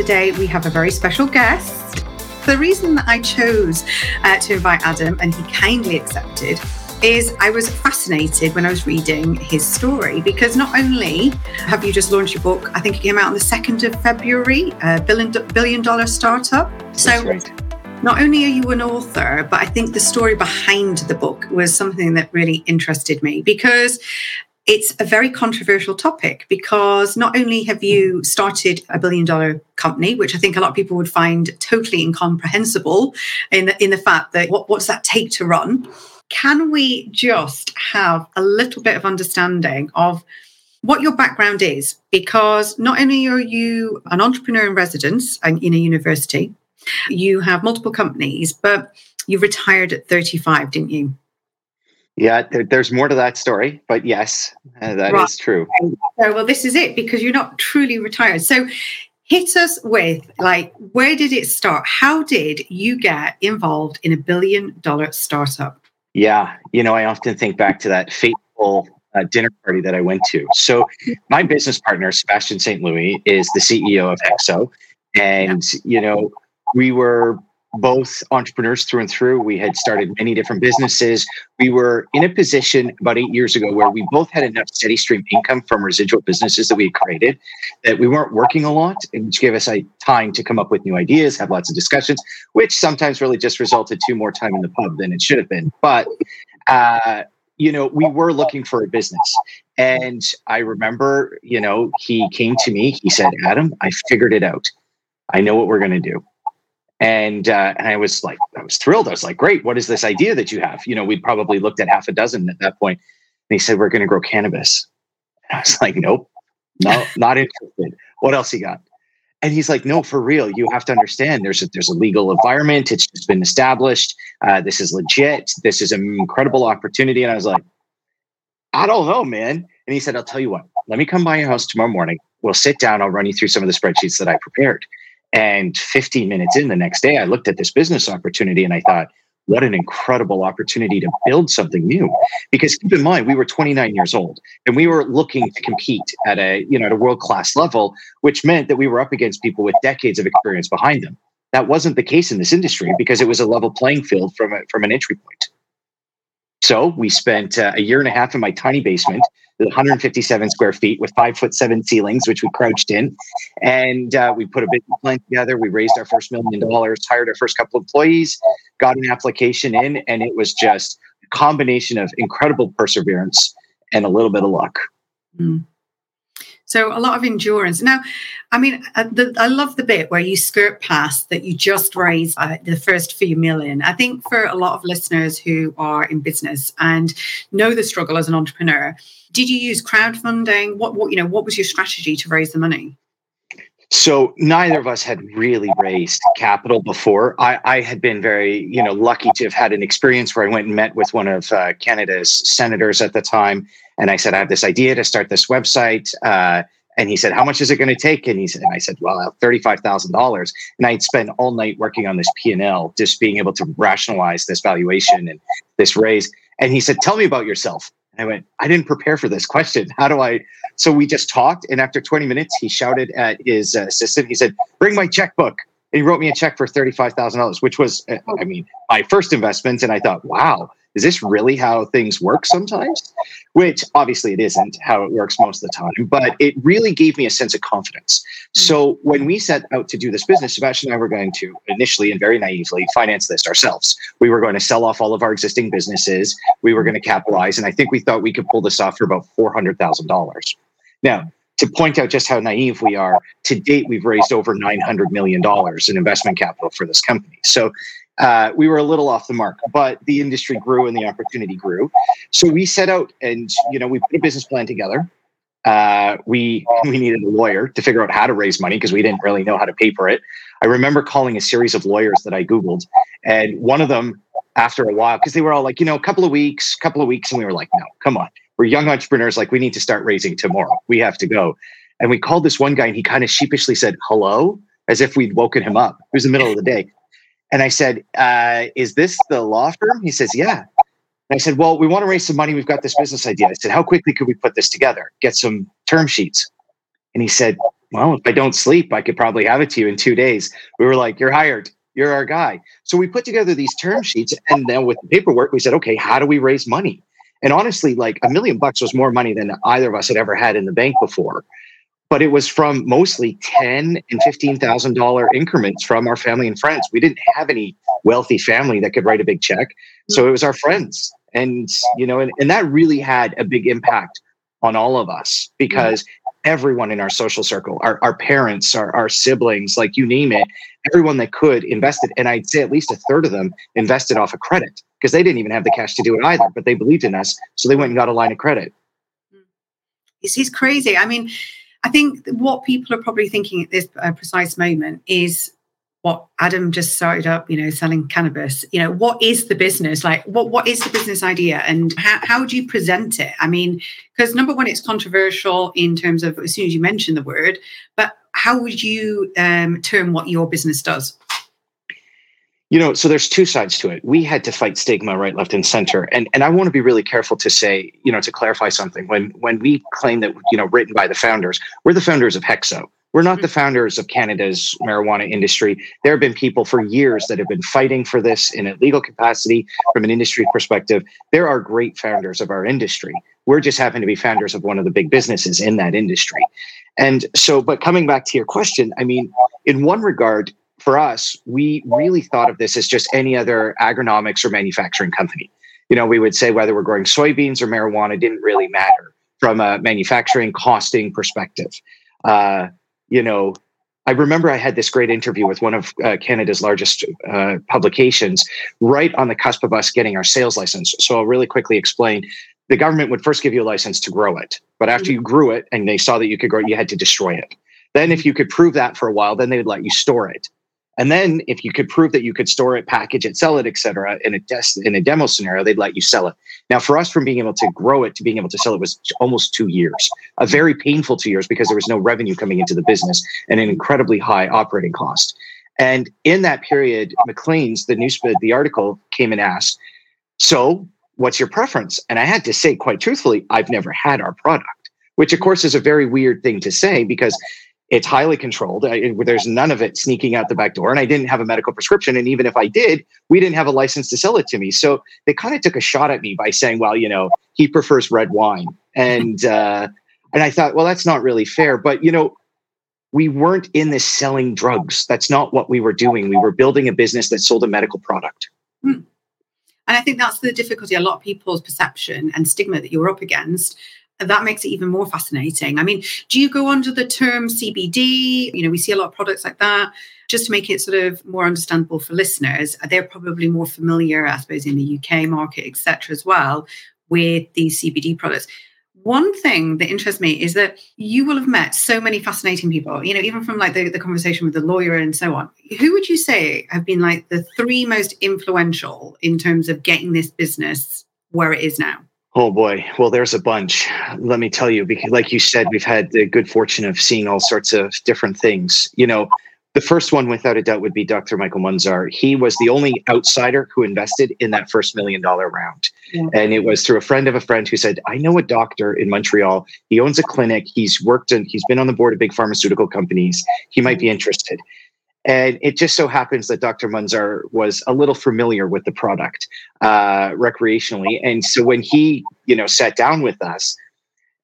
today we have a very special guest. The reason that I chose uh, to invite Adam, and he kindly accepted, is I was fascinated when I was reading his story because not only have you just launched your book, I think it came out on the 2nd of February, a billion, billion dollar startup. So, right. not only are you an author, but I think the story behind the book was something that really interested me because it's a very controversial topic because not only have you started a billion dollar company, which I think a lot of people would find totally incomprehensible in the, in the fact that what, what's that take to run? Can we just have a little bit of understanding of what your background is? Because not only are you an entrepreneur in residence in a university, you have multiple companies, but you retired at 35, didn't you? Yeah, there, there's more to that story, but yes, uh, that right. is true. So, well, this is it because you're not truly retired. So, hit us with like, where did it start? How did you get involved in a billion dollar startup? Yeah, you know, I often think back to that fateful uh, dinner party that I went to. So, my business partner, Sebastian St. Louis, is the CEO of Hexo. And, you know, we were both entrepreneurs through and through. We had started many different businesses. We were in a position about eight years ago where we both had enough steady stream income from residual businesses that we had created that we weren't working a lot, which gave us a time to come up with new ideas, have lots of discussions, which sometimes really just resulted to more time in the pub than it should have been. But uh, you know, we were looking for a business. And I remember, you know, he came to me, he said, Adam, I figured it out. I know what we're going to do and uh, and I was like, I was thrilled. I was like, great. What is this idea that you have? You know, we'd probably looked at half a dozen at that point. And he said, we're going to grow cannabis. And I was like, nope, no, not interested. What else you got? And he's like, no, for real. You have to understand. There's a, there's a legal environment. It's just been established. Uh, this is legit. This is an incredible opportunity. And I was like, I don't know, man. And he said, I'll tell you what. Let me come by your house tomorrow morning. We'll sit down. I'll run you through some of the spreadsheets that I prepared. And 15 minutes in the next day, I looked at this business opportunity and I thought, what an incredible opportunity to build something new. Because keep in mind, we were 29 years old and we were looking to compete at a, you know, at a world-class level, which meant that we were up against people with decades of experience behind them. That wasn't the case in this industry because it was a level playing field from a, from an entry point. So we spent uh, a year and a half in my tiny basement 157 square feet with five foot seven ceilings, which we crouched in. And uh, we put a business plan together. We raised our first million dollars, hired our first couple of employees, got an application in, and it was just a combination of incredible perseverance and a little bit of luck. Mm. So a lot of endurance. Now, I mean, uh, the, I love the bit where you skirt past that you just raised uh, the first few million. I think for a lot of listeners who are in business and know the struggle as an entrepreneur, did you use crowdfunding? What, what you know, what was your strategy to raise the money? So neither of us had really raised capital before. I, I, had been very, you know, lucky to have had an experience where I went and met with one of uh, Canada's senators at the time, and I said, I have this idea to start this website. Uh, and he said, How much is it going to take? And he said, and I said, Well, thirty-five thousand dollars. And I'd spend all night working on this P and L, just being able to rationalize this valuation and this raise. And he said, Tell me about yourself. I went, I didn't prepare for this question. How do I? So we just talked. And after 20 minutes, he shouted at his assistant, he said, Bring my checkbook. And he wrote me a check for $35,000, which was, uh, I mean, my first investment. And I thought, wow, is this really how things work sometimes? Which obviously it isn't how it works most of the time, but it really gave me a sense of confidence. Hmm. So when we set out to do this business, Sebastian and I were going to initially and very naively finance this ourselves. We were going to sell off all of our existing businesses. We were going to capitalize. And I think we thought we could pull this off for about $400,000. Now, to point out just how naive we are, to date, we've raised over $900 million in investment capital for this company. So uh, we were a little off the mark, but the industry grew and the opportunity grew. So we set out and you know we put a business plan together. Uh, we we needed a lawyer to figure out how to raise money because we didn't really know how to pay for it. I remember calling a series of lawyers that I googled, and one of them, after a while, because they were all like, you know, a couple of weeks, couple of weeks, and we were like, no, come on, we're young entrepreneurs. Like we need to start raising tomorrow. We have to go. And we called this one guy, and he kind of sheepishly said hello, as if we'd woken him up. It was the middle of the day. And I said, uh, Is this the law firm? He says, Yeah. And I said, Well, we want to raise some money. We've got this business idea. I said, How quickly could we put this together? Get some term sheets. And he said, well, if I don't sleep, I could probably have it to you in two days. We were like, you're hired. You're our guy. So we put together these term sheets. And then with the paperwork, we said, okay, how do we raise money? And honestly, like a million bucks was more money than either of us had ever had in the bank before. But it was from mostly ten and fifteen thousand dollar increments from our family and friends. We didn't have any wealthy family that could write a big check, so it was our friends, and you know, and, and that really had a big impact on all of us because everyone in our social circle, our, our parents, our, our siblings, like you name it, everyone that could invested. And I'd say at least a third of them invested off of credit because they didn't even have the cash to do it either, but they believed in us. So they went and got a line of credit. It's crazy. I mean, I think what people are probably thinking at this uh, precise moment is what Adam just started up, you know, selling cannabis. You know, what is the business like? What what is the business idea, and how how do you present it? I mean, because number one, it's controversial in terms of as soon as you mention the word, but how would you um, term what your business does? You know, so there's two sides to it. We had to fight stigma right, left, and center, and and I want to be really careful to say, you know, to clarify something. When when we claim that you know, written by the founders, we're the founders of Hexo we're not the mm-hmm. founders of Canada's marijuana industry. There have been people for years that have been fighting for this in a legal capacity from an industry perspective. There are great founders of our industry. We're just happen to be founders of one of the big businesses in that industry. And so, but coming back to your question, I mean, in one regard, for us, we really thought of this as just any other agronomics or manufacturing company. You know, we would say whether we're growing soybeans or marijuana didn't really matter from a manufacturing costing perspective. Uh, you know, I remember I had this great interview with one of uh, Canada's largest uh, publications right on the cusp of us getting our sales license. So I'll really quickly explain. The government would first give you a license to grow it, but after mm-hmm. you grew it and they saw that you could grow it, you had to destroy it. Then, if you could prove that for a while, then they would let you store it. And then if you could prove that you could store it, package it, sell it, et cetera, in a, in a demo scenario, they'd let you sell it. Now, for us, from being able to grow it to being able to sell it was almost two years, a very painful two years because there was no revenue coming into the business and an incredibly high operating cost. And in that period, Maclean's, the newspaper, the article came and asked, so what's your preference? And I had to say quite truthfully, I've never had our product, which of course is a very weird thing to say because it's highly controlled. I, there's none of it sneaking out the back door. And I didn't have a medical prescription. And even if I did, we didn't have a license to sell it to me. So they kind of took a shot at me by saying, well, you know, he prefers red wine. And, uh, and I thought, well, that's not really fair. But, you know, we weren't in this selling drugs. That's not what we were doing. We were building a business that sold a medical product. Hmm. And I think that's the difficulty, a lot of people's perception and stigma that you're up against that makes it even more fascinating. I mean, do you go under the term CBD? You know, we see a lot of products like that. Just to make it sort of more understandable for listeners, they're probably more familiar, I suppose, in the UK market, etc., as well, with these CBD products. One thing that interests me is that you will have met so many fascinating people, you know, even from like the, the conversation with the lawyer and so on. Who would you say have been like the three most influential in terms of getting this business where it is now? Oh boy. Well, there's a bunch. Let me tell you, because like you said, we've had the good fortune of seeing all sorts of different things. You know, the first one, without a doubt, would be Dr. Michael Munzar. He was the only outsider who invested in that first million dollar round. Yeah. And it was through a friend of a friend who said, I know a doctor in Montreal. He owns a clinic. He's worked and he's been on the board of big pharmaceutical companies. He might be mm. interested. And it just so happens that Dr. Munzar was a little familiar with the product uh, recreationally. And so when he, you know, sat down with us,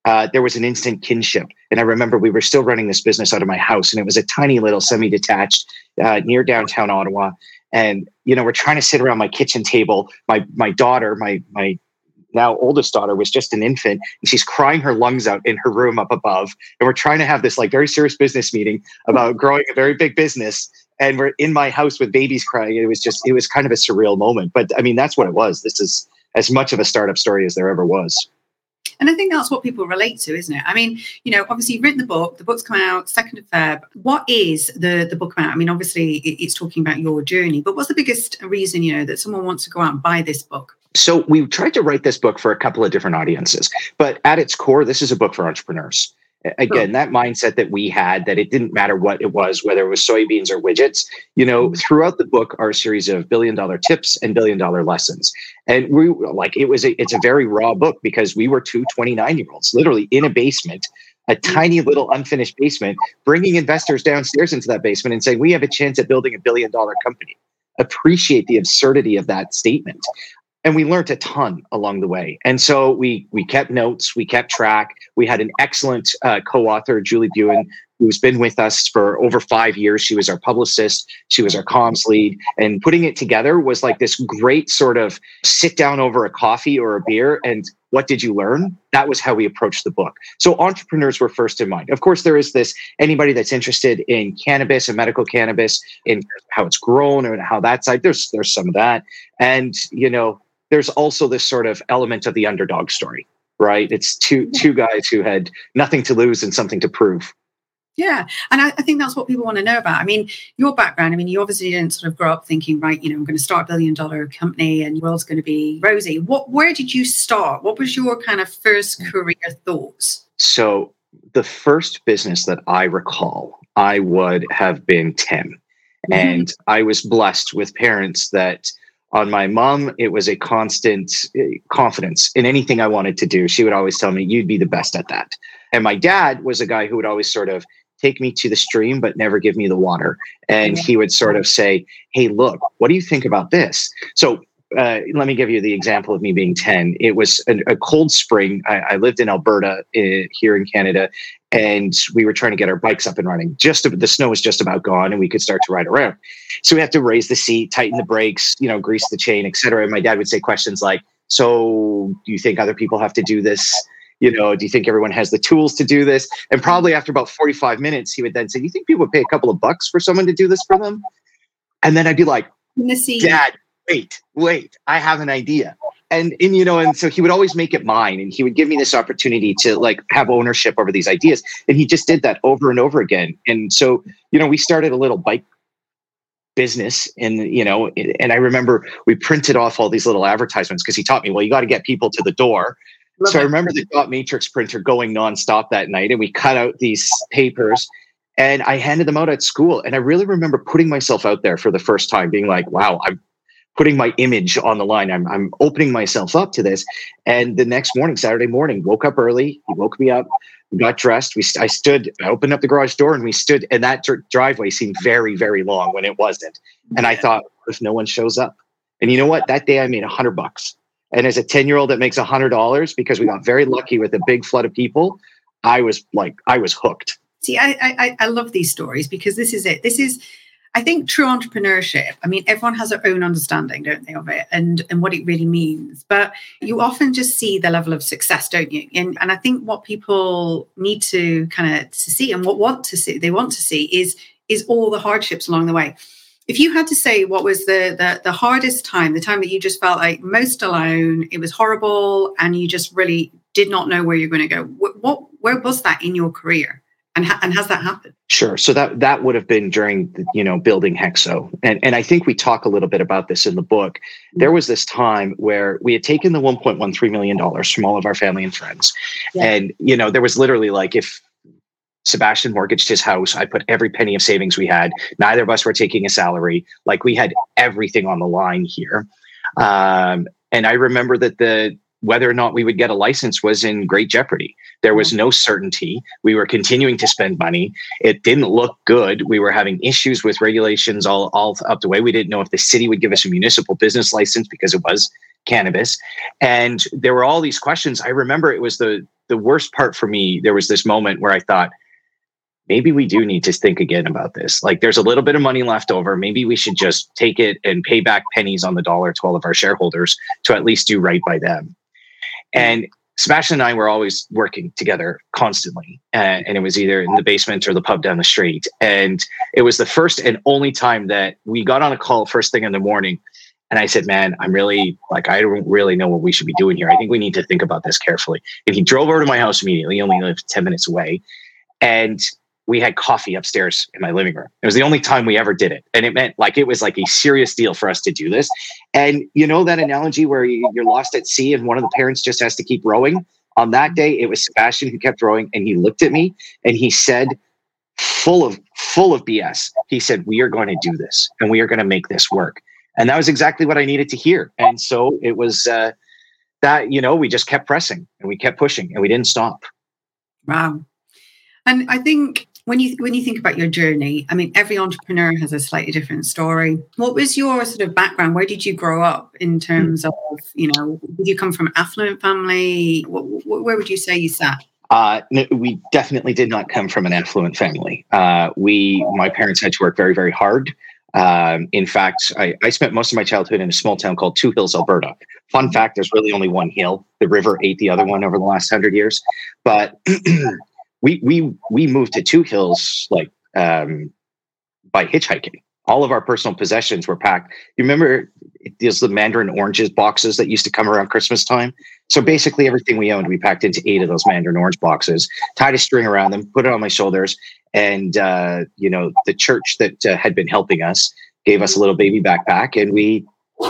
uh, there was an instant kinship. And I remember we were still running this business out of my house, and it was a tiny little semi detached uh, near downtown Ottawa. And, you know, we're trying to sit around my kitchen table. My, my daughter, my, my now oldest daughter was just an infant and she's crying her lungs out in her room up above and we're trying to have this like very serious business meeting about growing a very big business and we're in my house with babies crying it was just it was kind of a surreal moment but i mean that's what it was this is as much of a startup story as there ever was and I think that's what people relate to, isn't it? I mean, you know, obviously you've written the book, the book's come out 2nd of Feb. What is the the book about? I mean, obviously it's talking about your journey, but what's the biggest reason, you know, that someone wants to go out and buy this book? So we tried to write this book for a couple of different audiences, but at its core, this is a book for entrepreneurs. Again, that mindset that we had that it didn't matter what it was, whether it was soybeans or widgets, you know, mm-hmm. throughout the book are a series of billion dollar tips and billion dollar lessons. And we like it was a it's a very raw book because we were two 29 year olds literally in a basement a tiny little unfinished basement, bringing investors downstairs into that basement and saying, we have a chance at building a billion dollar company. Appreciate the absurdity of that statement. And we learned a ton along the way. And so we we kept notes, we kept track. We had an excellent uh, co-author, Julie Buin, who's been with us for over five years. She was our publicist, she was our comms lead, and putting it together was like this great sort of sit down over a coffee or a beer and what did you learn? That was how we approached the book. So entrepreneurs were first in mind. Of course, there is this anybody that's interested in cannabis and medical cannabis, in how it's grown and how that side. There's there's some of that, and you know, there's also this sort of element of the underdog story, right? It's two two guys who had nothing to lose and something to prove. Yeah. And I, I, think that's what people want to know about. I mean, your background, I mean, you obviously didn't sort of grow up thinking, right, you know, I'm going to start a billion dollar company and the world's going to be rosy. What where did you start? What was your kind of first mm. career thoughts? So the first business that I recall, I would have been 10. Mm-hmm. And I was blessed with parents that on my mom, it was a constant eh, confidence in anything I wanted to do. She would always tell me, you'd be the best at that. And my dad was a guy who would always sort of take me to the stream, but never give me the water. And he would sort of say, Hey, look, what do you think about this? So uh, let me give you the example of me being 10. It was a, a cold spring. I, I, lived in Alberta uh, here in Canada, and we were trying to get our bikes up and running. Just the snow was just about gone, and we could start to ride around. So we have to raise the seat, tighten the brakes, you know, grease the chain, etc. And my dad would say questions like, "So, do you think other people have to do this?" You know, do you think everyone has the tools to do this? And probably after about 45 minutes, he would then say, Do you think people would pay a couple of bucks for someone to do this for them? And then I'd be like, Dad, wait, wait, I have an idea. And, and you know, and so he would always make it mine and he would give me this opportunity to like have ownership over these ideas. And he just did that over and over again. And so, you know, we started a little bike business and you know and i remember we printed off all these little advertisements because he taught me well you got to get people to the door so I remember the dot matrix printer going nonstop that night, and we cut out these papers and I handed them out at school. And I really remember putting myself out there for the first time, being like, wow, I'm putting my image on the line. I'm, I'm opening myself up to this. And the next morning, Saturday morning, woke up early. He woke me up. We got dressed. We I stood. I opened up the garage door, and we stood. And that driveway seemed very, very long when it wasn't. And I thought, if no one shows up? And you know what? That day, I made a hundred bucks. And as a 10 year old that makes $100 because we got very lucky with a big flood of people, I was like, I was hooked. See, I, I, I love these stories because this is it. This is, I think, true entrepreneurship. I mean, everyone has their own understanding, don't they, of it and, and what it really means. But you often just see the level of success, don't you? And, and I think what people need to kind of to see and what want to see, they want to see is is all the hardships along the way if you had to say what was the, the, the hardest time the time that you just felt like most alone it was horrible and you just really did not know where you're going to go what, what where was that in your career? And, ha- and has that happened? Sure. So that that would have been during the, you know building hexo. And and i think we talk a little bit about this in the book. Mm-hmm. There was this time where we had taken the 1.13 million dollars from all of our family and friends. Yeah. and you know there was literally like if Sebastian mortgaged his house. I put every penny of savings we had. Neither of us were taking a salary. Like we had everything on the line here. Um, and I remember that the whether or not we would get a license was in great jeopardy. There was no certainty. We were continuing to spend money. It didn't look good. We were having issues with regulations all, all up the way. We didn't know if the city would give us a municipal business license because it was cannabis. And there were all these questions. I remember it was the the worst part for me. There was this moment where I thought, maybe we do need to think again about this. Like there's a little bit of money left over. Maybe we should just take it and pay back pennies on the dollar to all of our shareholders to at least do right by them. And Sebastian and I were always working together constantly. And, and, it was either in the basement or the pub down the street. And it was the first and only time that we got on a call first thing in the morning. And I said, man, I'm really like, I don't really know what we should be doing here. I think we need to think about this carefully. And he drove over to my house immediately. He only lived 10 minutes away. And we had coffee upstairs in my living room. It was the only time we ever did it. And it meant like it was like a serious deal for us to do this. And you know that analogy where you're lost at sea and one of the parents just has to keep rowing? On that day, it was Sebastian who kept rowing and he looked at me and he said, full of full of BS. He said, We are going to do this and we are going to make this work. And that was exactly what I needed to hear. And so it was uh, that, you know, we just kept pressing and we kept pushing and we didn't stop. Wow. And I think when you when you think about your journey, I mean, every entrepreneur has a slightly different story. What was your sort of background? Where did you grow up in terms of, you know, did you come from an affluent family? where would you say you sat? Uh, no, we definitely did not come from an affluent family. Uh, we, my parents had to work very, very hard. Um, in fact, I, I, spent most of my childhood in a small town called Two Hills, Alberta. Fun fact: there's really only one hill. The river ate the other one over the last hundred years. But we we we moved to Two Hills like um, by hitchhiking. All of our personal possessions were packed. You remember these the mandarin oranges boxes that used to come around Christmas time? So basically, everything we owned, we packed into eight of those mandarin orange boxes, tied a string around them, put it on my shoulders, and uh, you know the church that uh, had been helping us gave us a little baby backpack, and we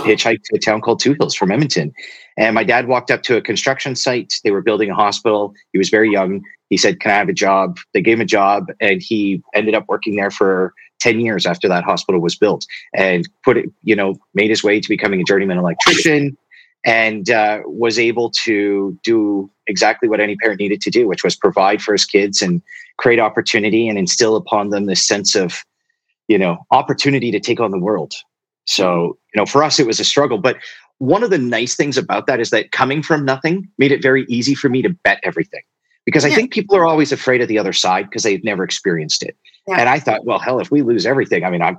hitchhiked to a town called Two Hills from Edmonton. And my dad walked up to a construction site. They were building a hospital. He was very young. He said, Can I have a job? They gave him a job, and he ended up working there for 10 years after that hospital was built and put it, you know, made his way to becoming a journeyman electrician and uh, was able to do exactly what any parent needed to do, which was provide for his kids and create opportunity and instill upon them this sense of, you know, opportunity to take on the world. So, mm-hmm. you know, for us, it was a struggle. But one of the nice things about that is that coming from nothing made it very easy for me to bet everything because I think people are always afraid of the other side because they've never experienced it. Yeah. And I thought, well, hell, if we lose everything, I mean, I'm,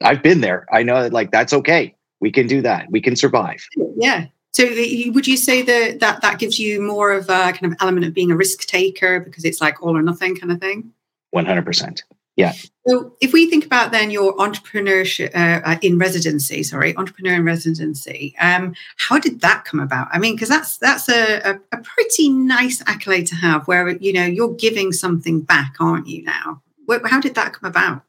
I've been there. I know that like that's okay. We can do that. We can survive. Yeah. So would you say that that, that gives you more of a kind of element of being a risk taker because it's like all or nothing kind of thing? 100%. Yeah. So if we think about then your entrepreneurship uh, uh, in residency, sorry, entrepreneur in residency, um, how did that come about? I mean, because that's that's a, a, a, pretty nice accolade to have, where you know you're giving something back, aren't you? Now, how did that come about?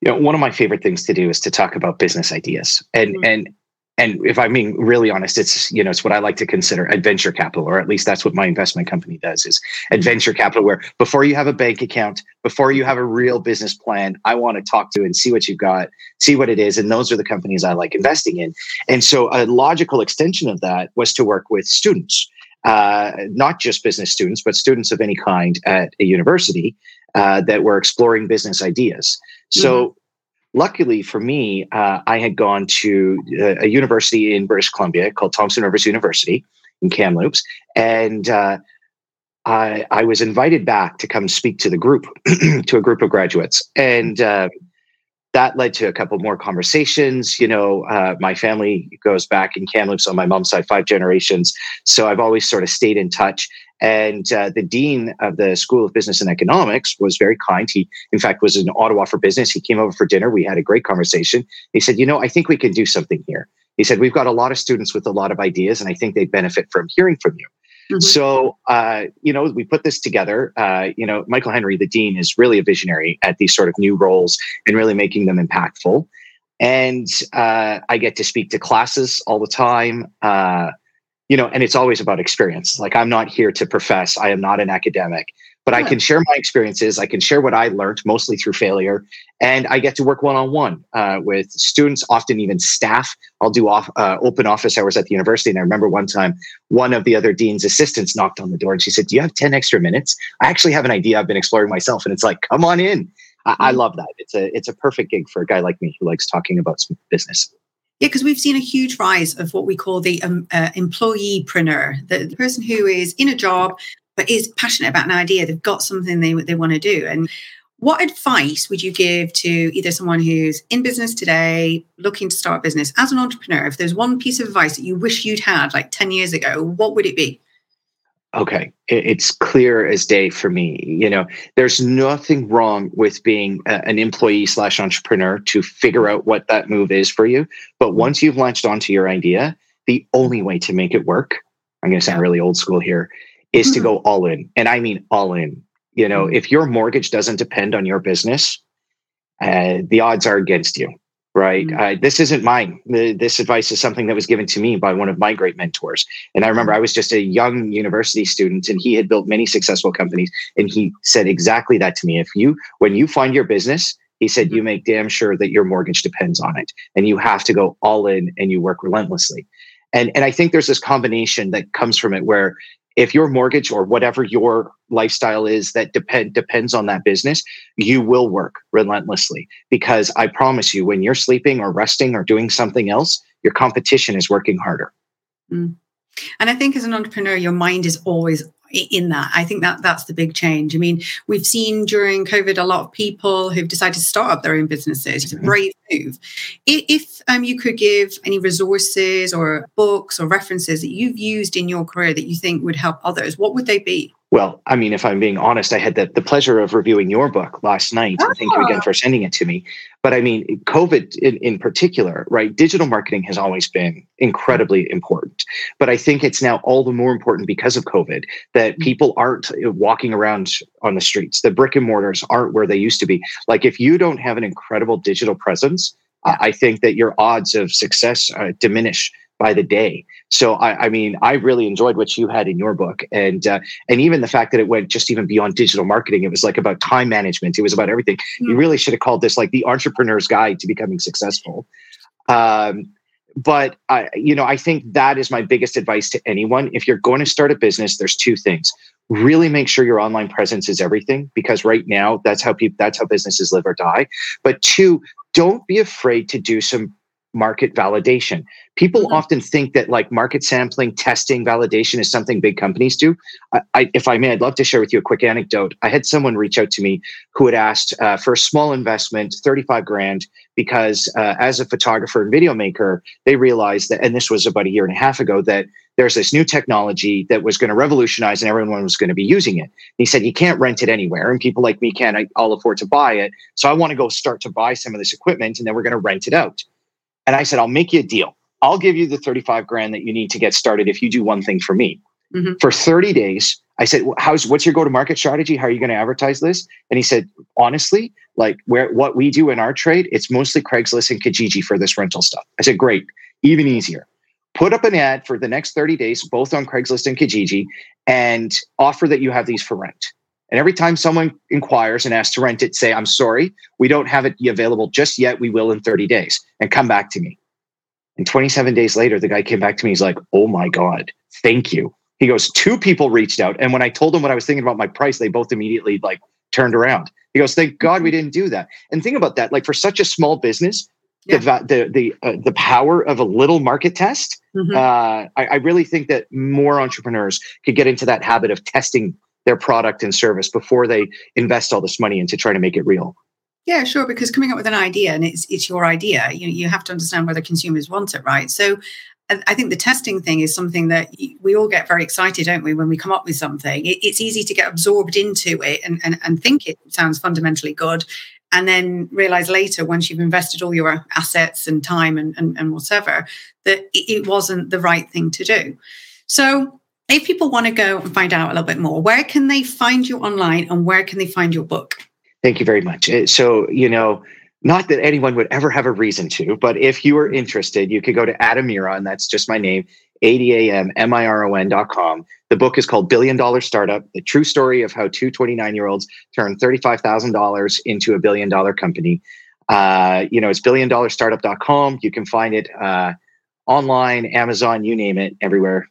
You know, one of my favorite things to do is to talk about business ideas, and mm-hmm. and and if I'm being really honest, it's you know it's what I like to consider adventure capital, or at least that's what my investment company does is adventure capital. Where before you have a bank account, before you have a real business plan, I want to talk to and see what you've got, see what it is, and those are the companies I like investing in. And so a logical extension of that was to work with students, uh, not just business students, but students of any kind at a university uh, that were exploring business ideas. So. Mm-hmm luckily for me, uh, I had gone to a, a, university in British Columbia called Thompson Rivers University in Kamloops, and uh, I, I, was invited back to come speak to the group, to a group of graduates, and uh, that led to a couple more conversations. You know, uh, my family goes back in Kamloops on my mom's side, five generations, so I've always sort of stayed in touch. And uh, the dean of the School of Business and Economics was very kind. He, in fact, was in Ottawa for business. He came over for dinner. We had a great conversation. He said, You know, I think we can do something here. He said, We've got a lot of students with a lot of ideas, and I think they benefit from hearing from you. Mm-hmm. So, uh, you know, we put this together. Uh, you know, Michael Henry, the dean, is really a visionary at these sort of new roles and really making them impactful. And uh, I get to speak to classes all the time. You know, and it's always about experience. Like I'm not here to profess, I am not an academic, but. I can share my experiences. I can share what I learned mostly through failure. And I get to work one on one with students, often even staff. I'll do off, uh, open office hours at the university. And I remember one time, one of the other dean's assistants knocked on the door and she said, Do you have 10 extra minutes? I actually have an idea I've been exploring myself. And it's like, come on in. I, I mm-hmm. love that. It's a it's a perfect gig for a guy like me who likes talking about business. Yeah, because we've seen a huge rise of what we call the um, uh, employeepreneur, the, the person who is in a job but is passionate about an idea. They've got something they they want to do. And what advice would you give to either someone who's in business today, looking to start a business as an entrepreneur? If there's one piece of advice that you wish you'd had like ten years ago, what would it be? Okay it's clear as day for me you know there's nothing wrong with being a, an employee slash entrepreneur to figure out what that move is for you but mm-hmm. once you've latched onto your idea the only way to make it work i'm going to sound really old school here is to mm-hmm. go all in and i mean all in you know mm-hmm. if your mortgage doesn't depend on your business uh, the odds are against you right? Mm-hmm. Uh, this isn't mine. This advice is something that was given to me by one of my great mentors. And I remember I was just a young university student and he had built many successful companies. And he said exactly that to me. If you, when you find your business, he said, you mm-hmm. make damn sure that your mortgage depends on it. And you have to go all in and you work relentlessly. And, and I think there's this combination that comes from it where if your mortgage or whatever your lifestyle is that depend depends on that business, you will work relentlessly because I promise you, when you're sleeping or resting or doing something else, your competition is working harder. Mm. And I think as an entrepreneur, your mind is always in that. I think that that's the big change. I mean, we've seen during COVID a lot of people who've decided to start up their own businesses. It's a mm-hmm. brave move. If um, you could give any resources or books or references that you've used in your career that you think would help others, what would they be? Well, I mean, if I'm being honest, I had the, the pleasure of reviewing your book last night. Oh. Thank you again ah. for sending it to me. But I mean, COVID in, in particular, right? Digital marketing has always been incredibly important. But I think it's now all the more important because of COVID that mm-hmm. people aren't walking around on the streets. The brick and mortars aren't where they used to be. Like, if you don't have an incredible digital presence, I think that your odds of success uh, diminish by the day. So I, I, mean, I really enjoyed what you had in your book, and uh, and even the fact that it went just even beyond digital marketing. It was like about time management. It was about everything. Mm-hmm. You hmm. really should have called this like the entrepreneur's guide to becoming successful. Um, but I, you know, I think that is my biggest advice to anyone. If you're going to start a business, there's two things. Really make sure your online presence is everything because right now that's how people that's how businesses live or die. But two, don't be afraid to do some market validation. People mm-hmm. often think that like market sampling, testing, validation is something big companies do. I, I, if I may, I'd love to share with you a quick anecdote. I had someone reach out to me who had asked uh, for a small investment, 35 grand, because uh, as a photographer and video maker, they realized that, and this was about a year and a half ago, that there's this new technology that was going to revolutionize and everyone was going to be using it. He said, You can't rent it anywhere, and people like me can't all afford to buy it. So I want to go start to buy some of this equipment, and then we're going to rent it out. And I said, I'll make you a deal. I'll give you the 35 grand that you need to get started if you do one thing for me. Mm-hmm. For 30 days, I said, "How's what's your go-to-market strategy? How are you going to advertise this?" And he said, "Honestly, like where what we do in our trade, it's mostly Craigslist and Kijiji for this rental stuff." I said, "Great, even easier. Put up an ad for the next 30 days, both on Craigslist and Kijiji, and offer that you have these for rent. And every time someone inquires and asks to rent it, say, I'm sorry, we don't have it available just yet. We will in 30 days and come back to me. And 27 days later, the guy came back to me. He's like, Oh my God, thank you. He goes, Two people reached out. And when I told them what I was thinking about my price, they both immediately like turned around. He goes, Thank God we didn't do that. And think about that. Like for such a small business, yeah. the the the, uh, the power of a little market test. Mm-hmm. Uh, I, I really think that more entrepreneurs could get into that habit of testing their product and service before they invest all this money into trying to make it real. Yeah, sure. Because coming up with an idea and it's it's your idea, you you have to understand whether consumers want it, right? So, I think the testing thing is something that we all get very excited, don't we, when we come up with something? it's easy to get absorbed into it and, and, and think it sounds fundamentally good, and then realize later, once you've invested all your assets and time and, and, and whatever, that it wasn't the right thing to do. So, if people want to go and find out a little bit more, where can they find you online and where can they find your book? Thank you very much. Uh, so, you know, not that anyone would ever have a reason to, but if you are interested, you could go to Adamiron, and that's just my name, A-D-A-M-M-I-R-O-N dot com. The book is called Billion Dollar Startup, the true story of how two 29-year-olds turned $35,000 into a billion dollar company. Uh, you know, it's billiondollar-startup.com. You can find it uh, online, Amazon, you name it, everywhere.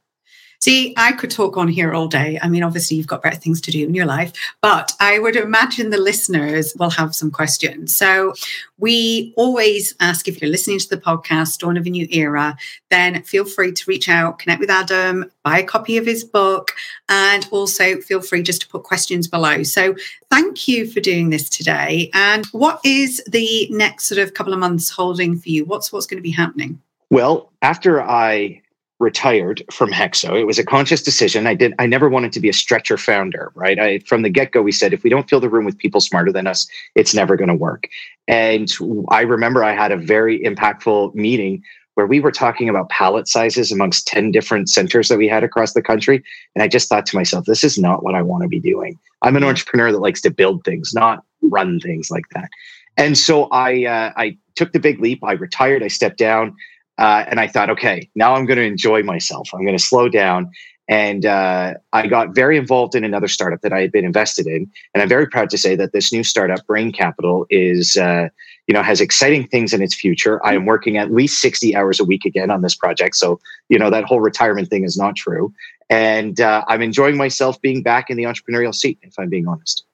See, I could talk on here all day. I mean, obviously, you've got better things to do in your life, but I would imagine the listeners will have some questions. So, we always ask if you're listening to the podcast, Dawn of a New Era, then feel free to reach out, connect with Adam, buy a copy of his book, and also feel free just to put questions below. So, thank you for doing this today. And what is the next sort of couple of months holding for you? What's what's going to be happening? Well, after I retired from Hexo. It was a conscious decision. I did. I never wanted to be a stretcher founder, right? I from the get go, we said if we don't fill the room with people smarter than us, it's never going to work. And I remember I had a very impactful meeting where we were talking about pallet sizes amongst 10 different centers that we had across the country. And I just thought to myself, this is not what I want to be doing. I'm an entrepreneur that likes to build things, not run things like that. And so I uh, I took the big leap. I retired. I stepped down. Uh, and I thought, okay, now I'm going to enjoy myself. I'm going to slow down. And uh, I got very involved in another startup that I had been invested in. And I'm very proud to say that this new startup, Brain Capital, is, uh, you know, has exciting things in its future. I am working at least 60 hours a week again on this project. So, you know, that whole retirement thing is not true. And uh, I'm enjoying myself being back in the entrepreneurial seat, if I'm being honest.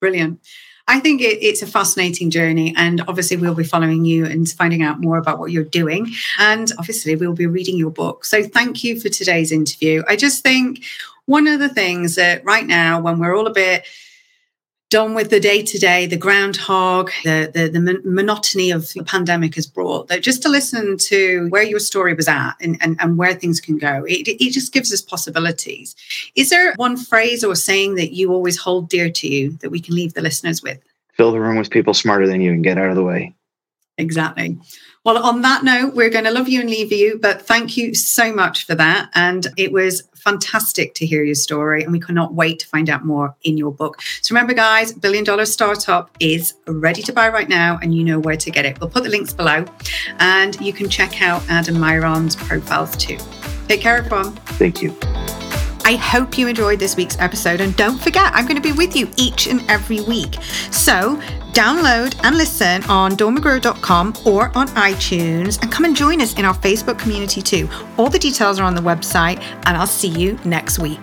Brilliant. I think it, it's a fascinating journey. And obviously, we'll be following you and finding out more about what you're doing. And obviously, we'll be reading your book. So, thank you for today's interview. I just think one of the things that right now, when we're all a bit done with the day to day, the groundhog, the, the, the monotony of the pandemic has brought, that just to listen to where your story was at and, and, and where things can go, it, it just gives us possibilities. Is there one phrase or saying that you always hold dear to you that we can leave the listeners with? Fill the room with people smarter than you and get out of the way. Exactly. Well, on that note, we're going to love you and leave you, but thank you so much for that. And it was fantastic to hear your story, and we cannot wait to find out more in your book. So remember, guys, Billion Dollar Startup is ready to buy right now, and you know where to get it. We'll put the links below, and you can check out Adam Miron's profiles too. Take care, everyone. Thank you. I hope you enjoyed this week's episode. And don't forget, I'm going to be with you each and every week. So download and listen on dawnmcgregor.com or on iTunes and come and join us in our Facebook community too. All the details are on the website, and I'll see you next week.